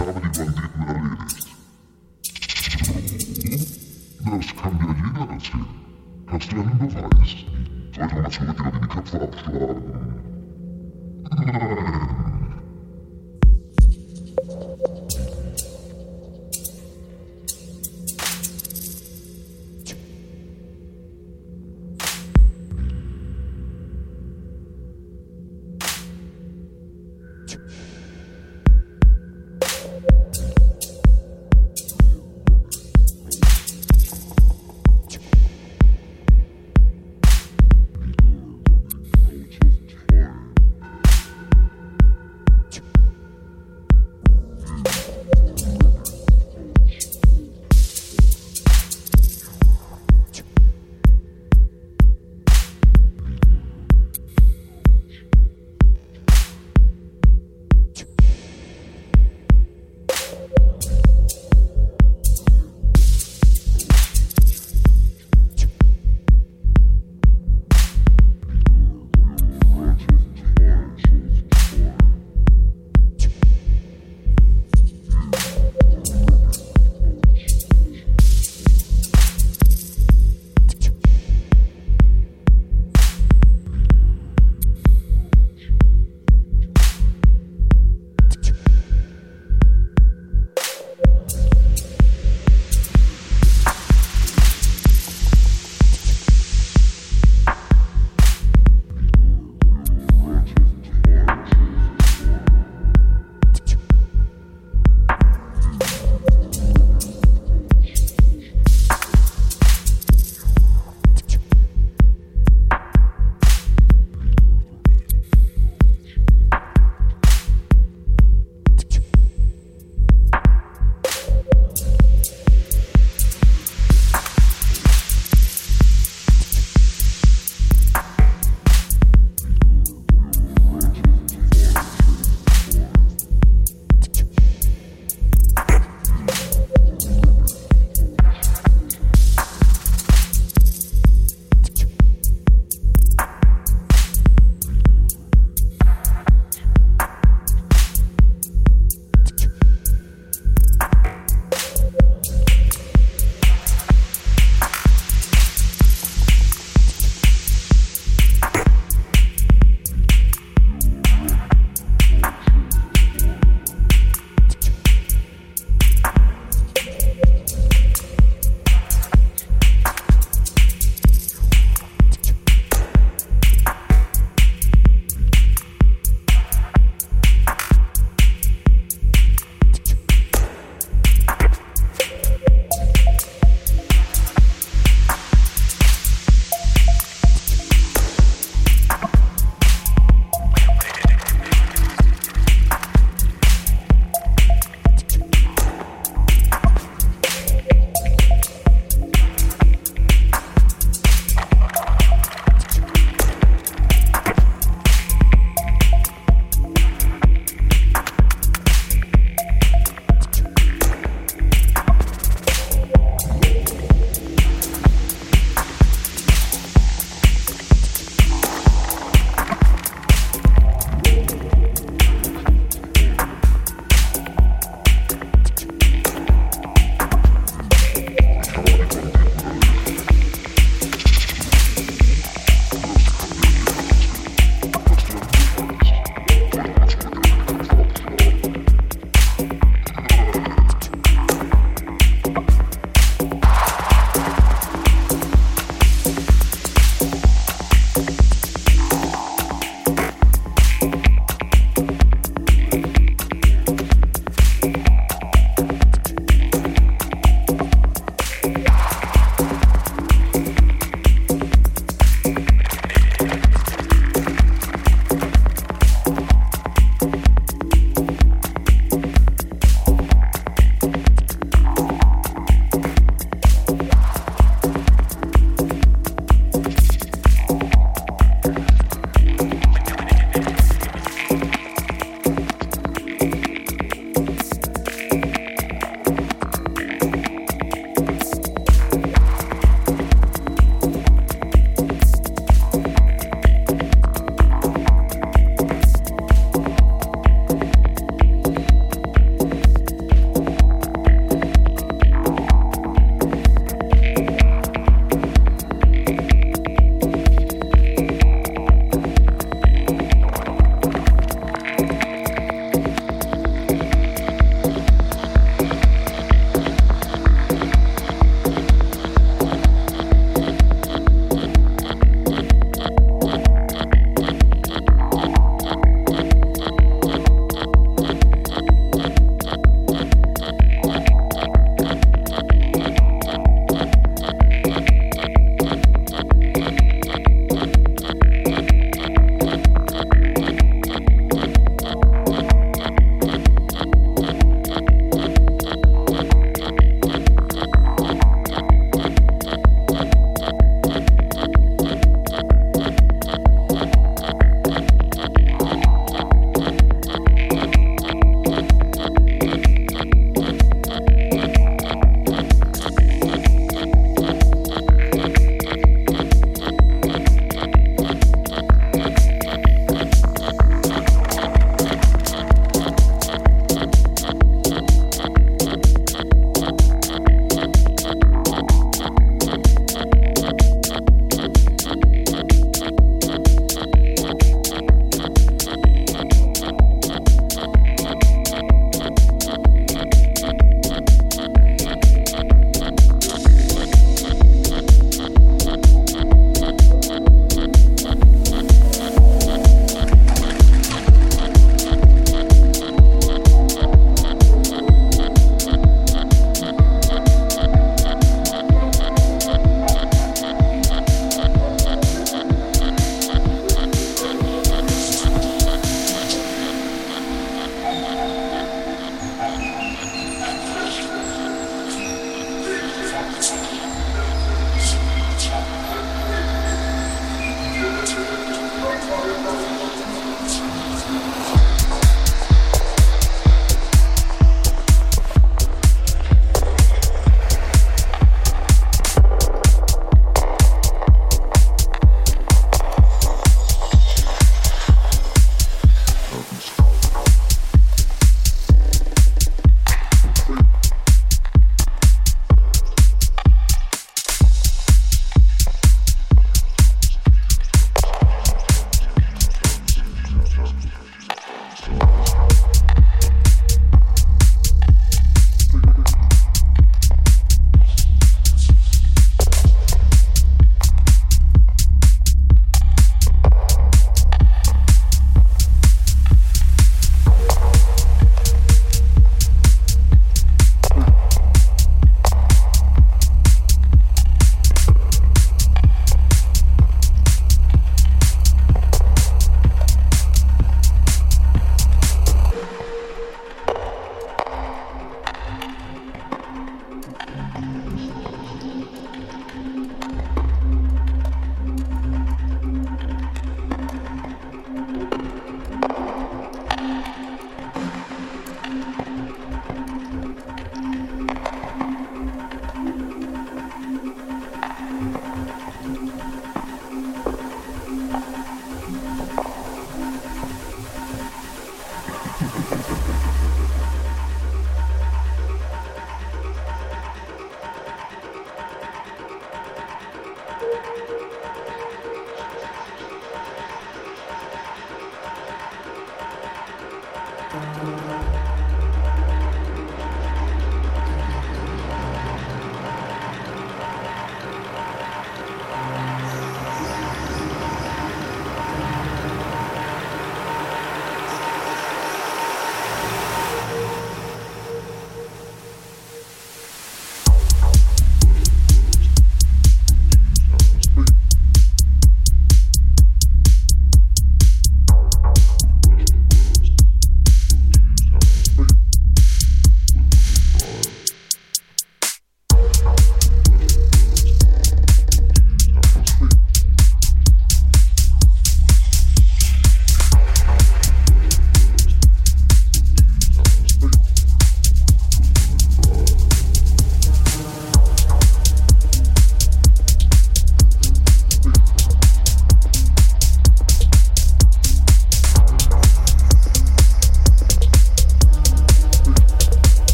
stava di bandit medaljeres. Das kann dir jeder erzählen. Hast du einen Beweis? Sollte man das Leute über den Köpfe abschlagen? Nein.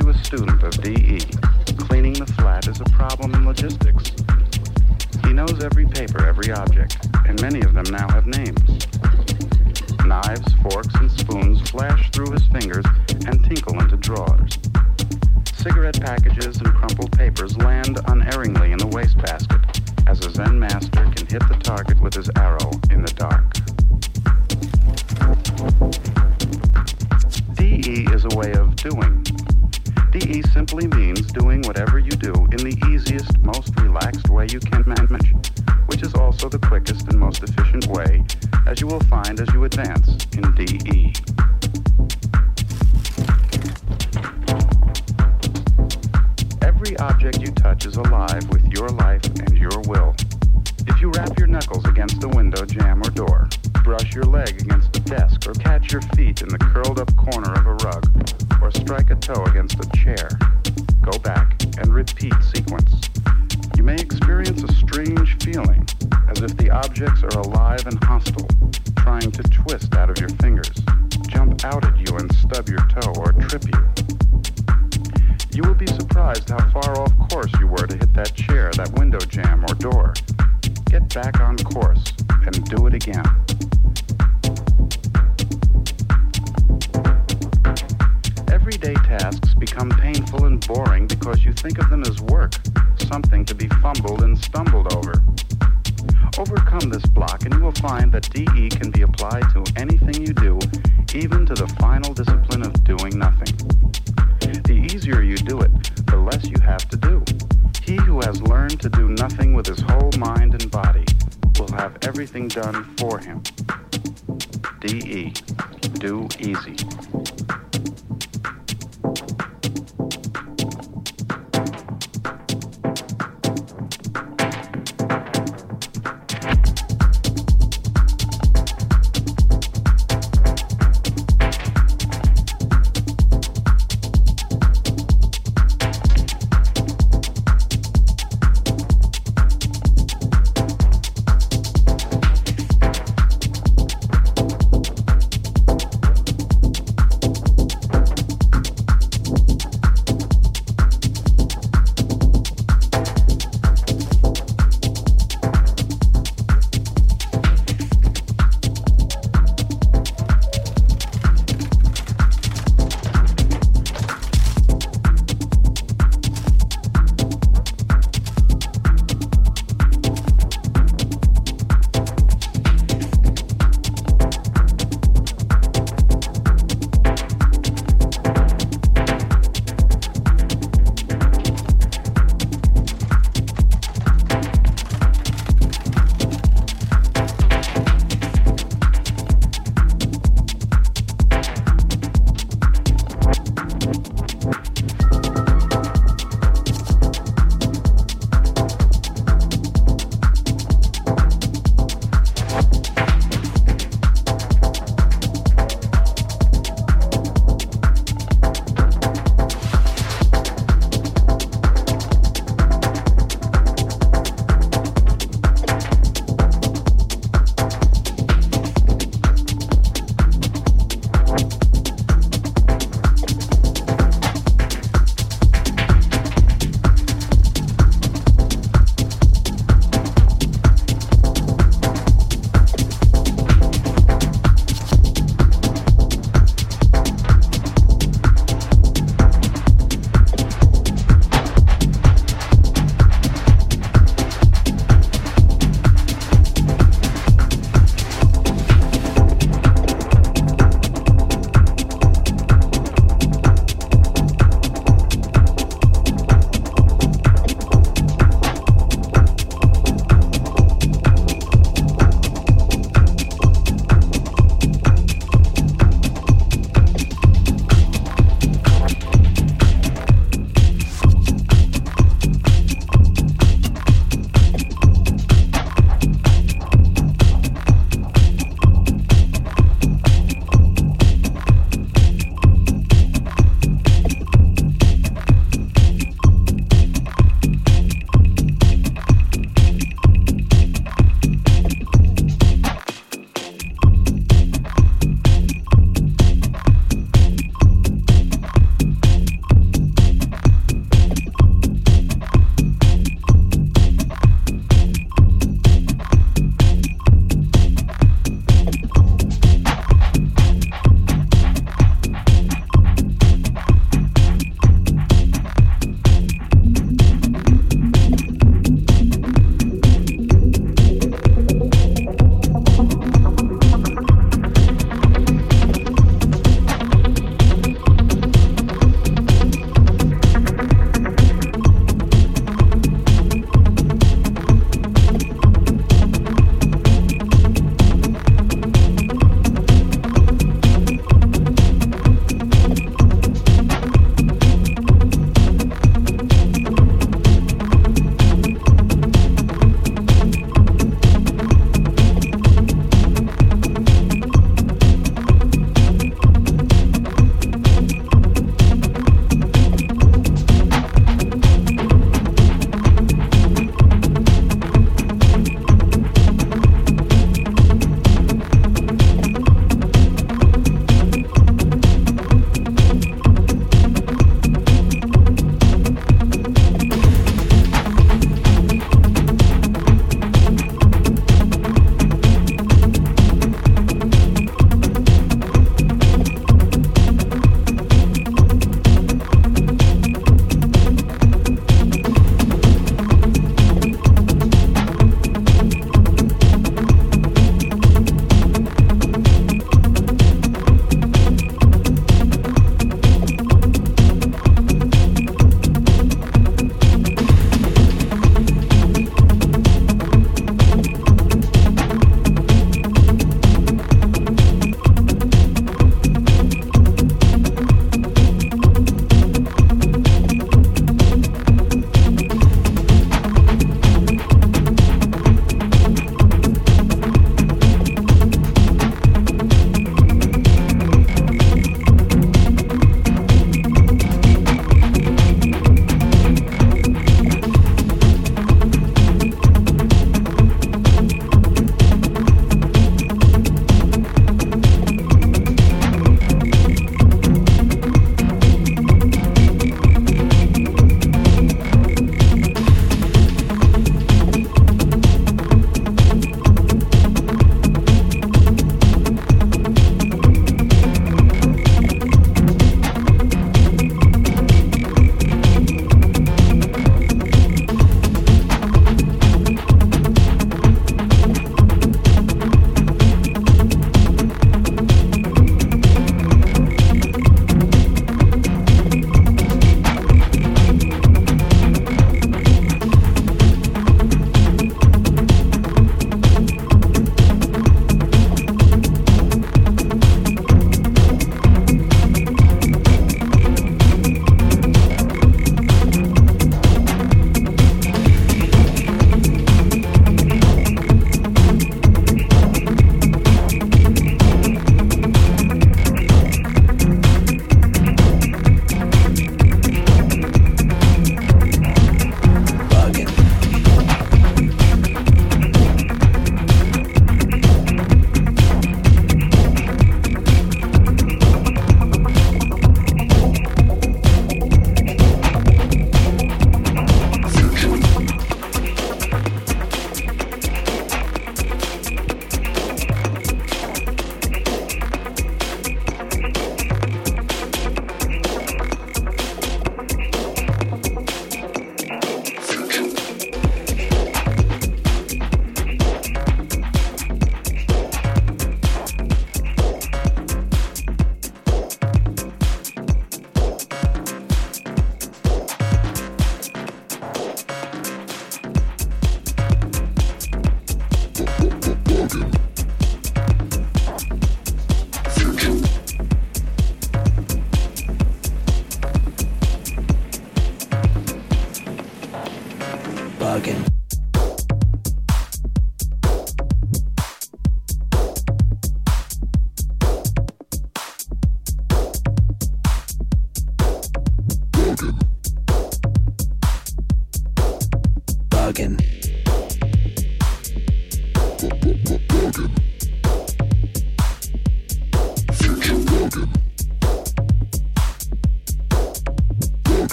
An assiduous student of DE. Cleaning the flat is a problem in logistics. He knows every paper, every object, and many of them now have names. Knives, forks, and spoons flash through his fingers and tinkle into drawers. Cigarette packages and crumpled papers land unerringly in the wastebasket as a Zen master can hit the target with his arrow in the dark. DE is a way of doing. DE simply means doing whatever you do in the easiest, most relaxed way you can manage, which is also the quickest and most efficient way, as you will find as you advance in DE. Every object you touch is alive with your life and your will. If you rap your knuckles against the window jamb or door, brush your leg against a desk, or catch your feet in the curled up corner of a rug, or strike a toe against a chair, go back and repeat sequence. You may experience a strange feeling, as if the objects are alive and hostile, trying to twist out of your fingers, jump out at you and stub your toe or trip you. You will be surprised how far off course you were to hit that chair, that window jamb, or door. Get back on course and do it again. Everyday tasks become painful and boring because you think of them as work, something to be fumbled and stumbled over. Overcome this block and you will find that DE can be applied to anything you do, even to the final discipline of doing nothing. The easier you do it, the less you have to do. He who has learned to do nothing with his whole mind and body will have everything done for him. DE. Do easy.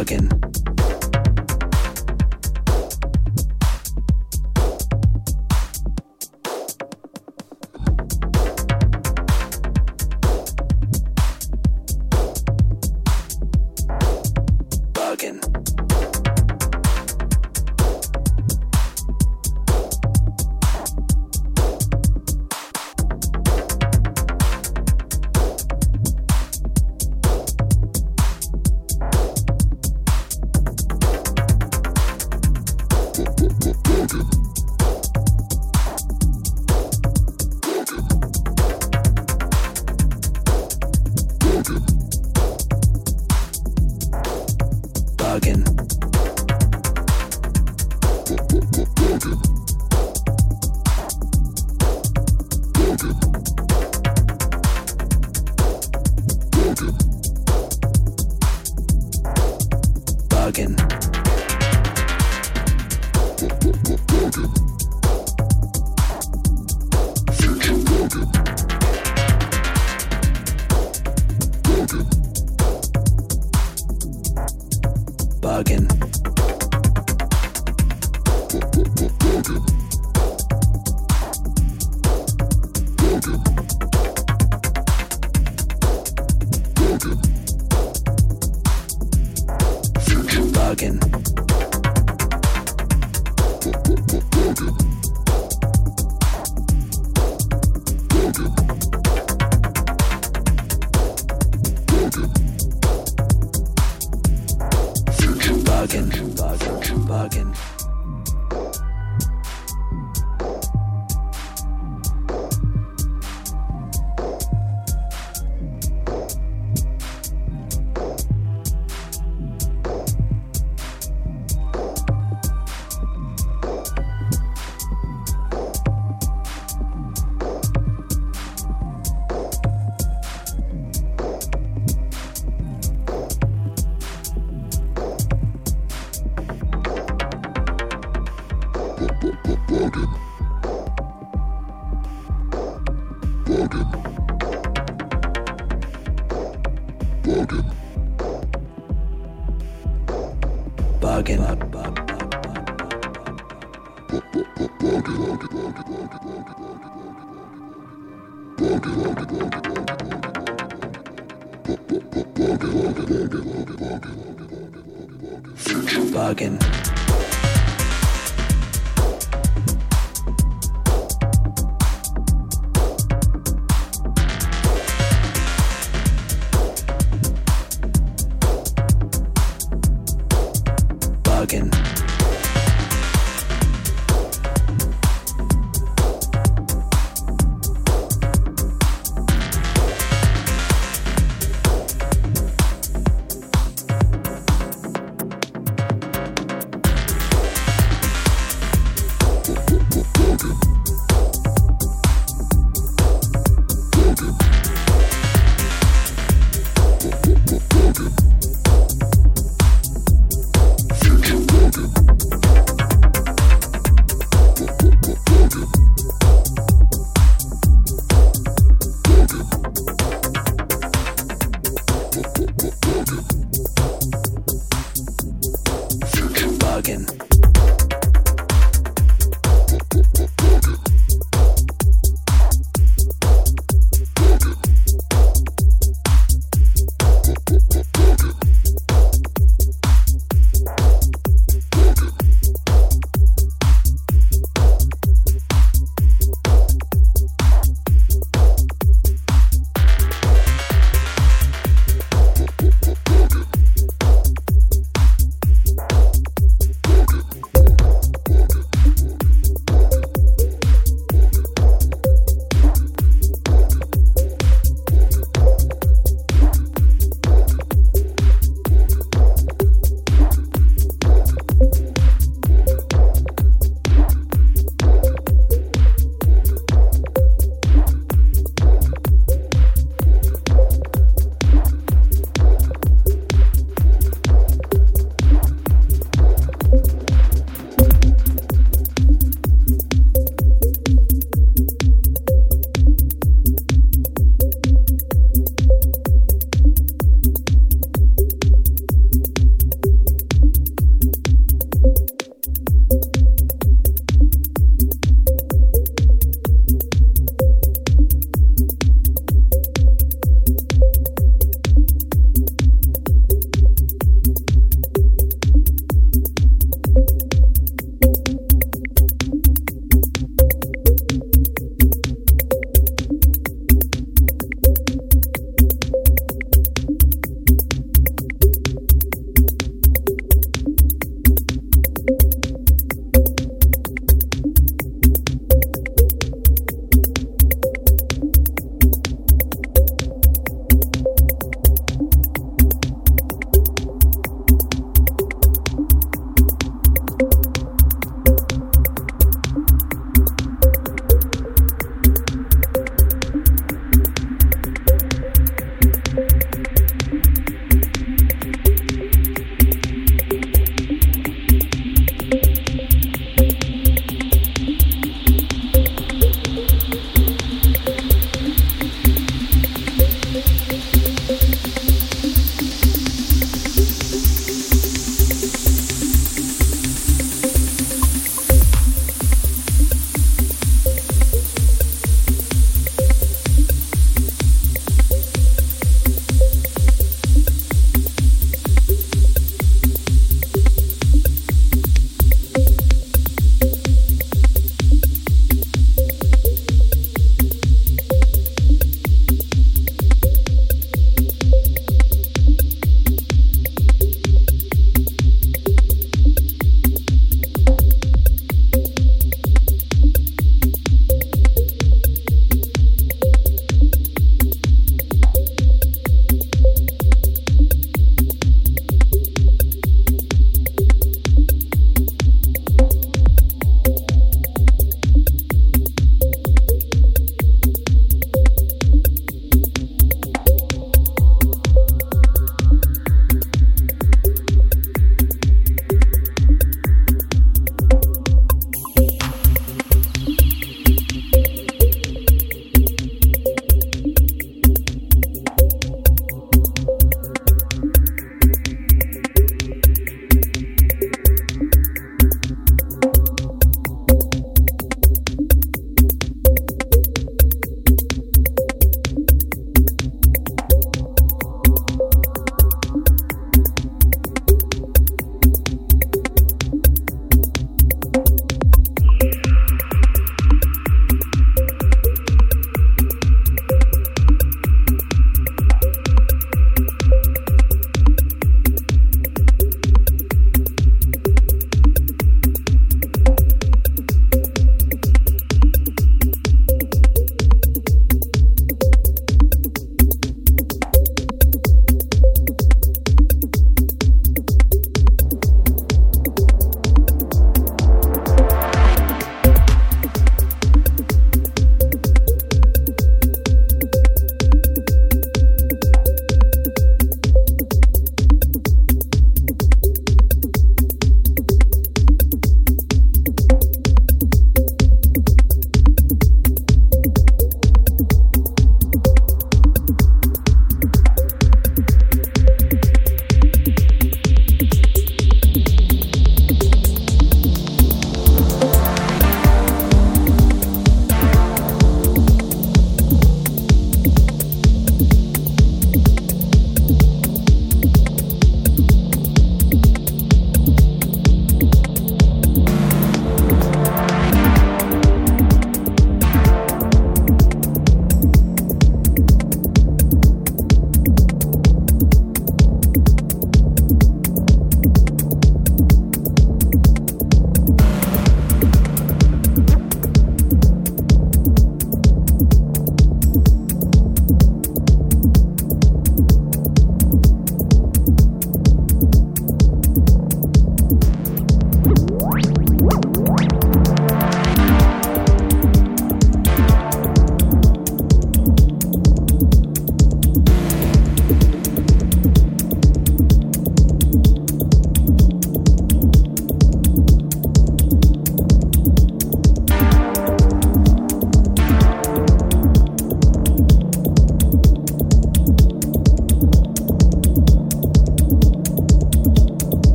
Again.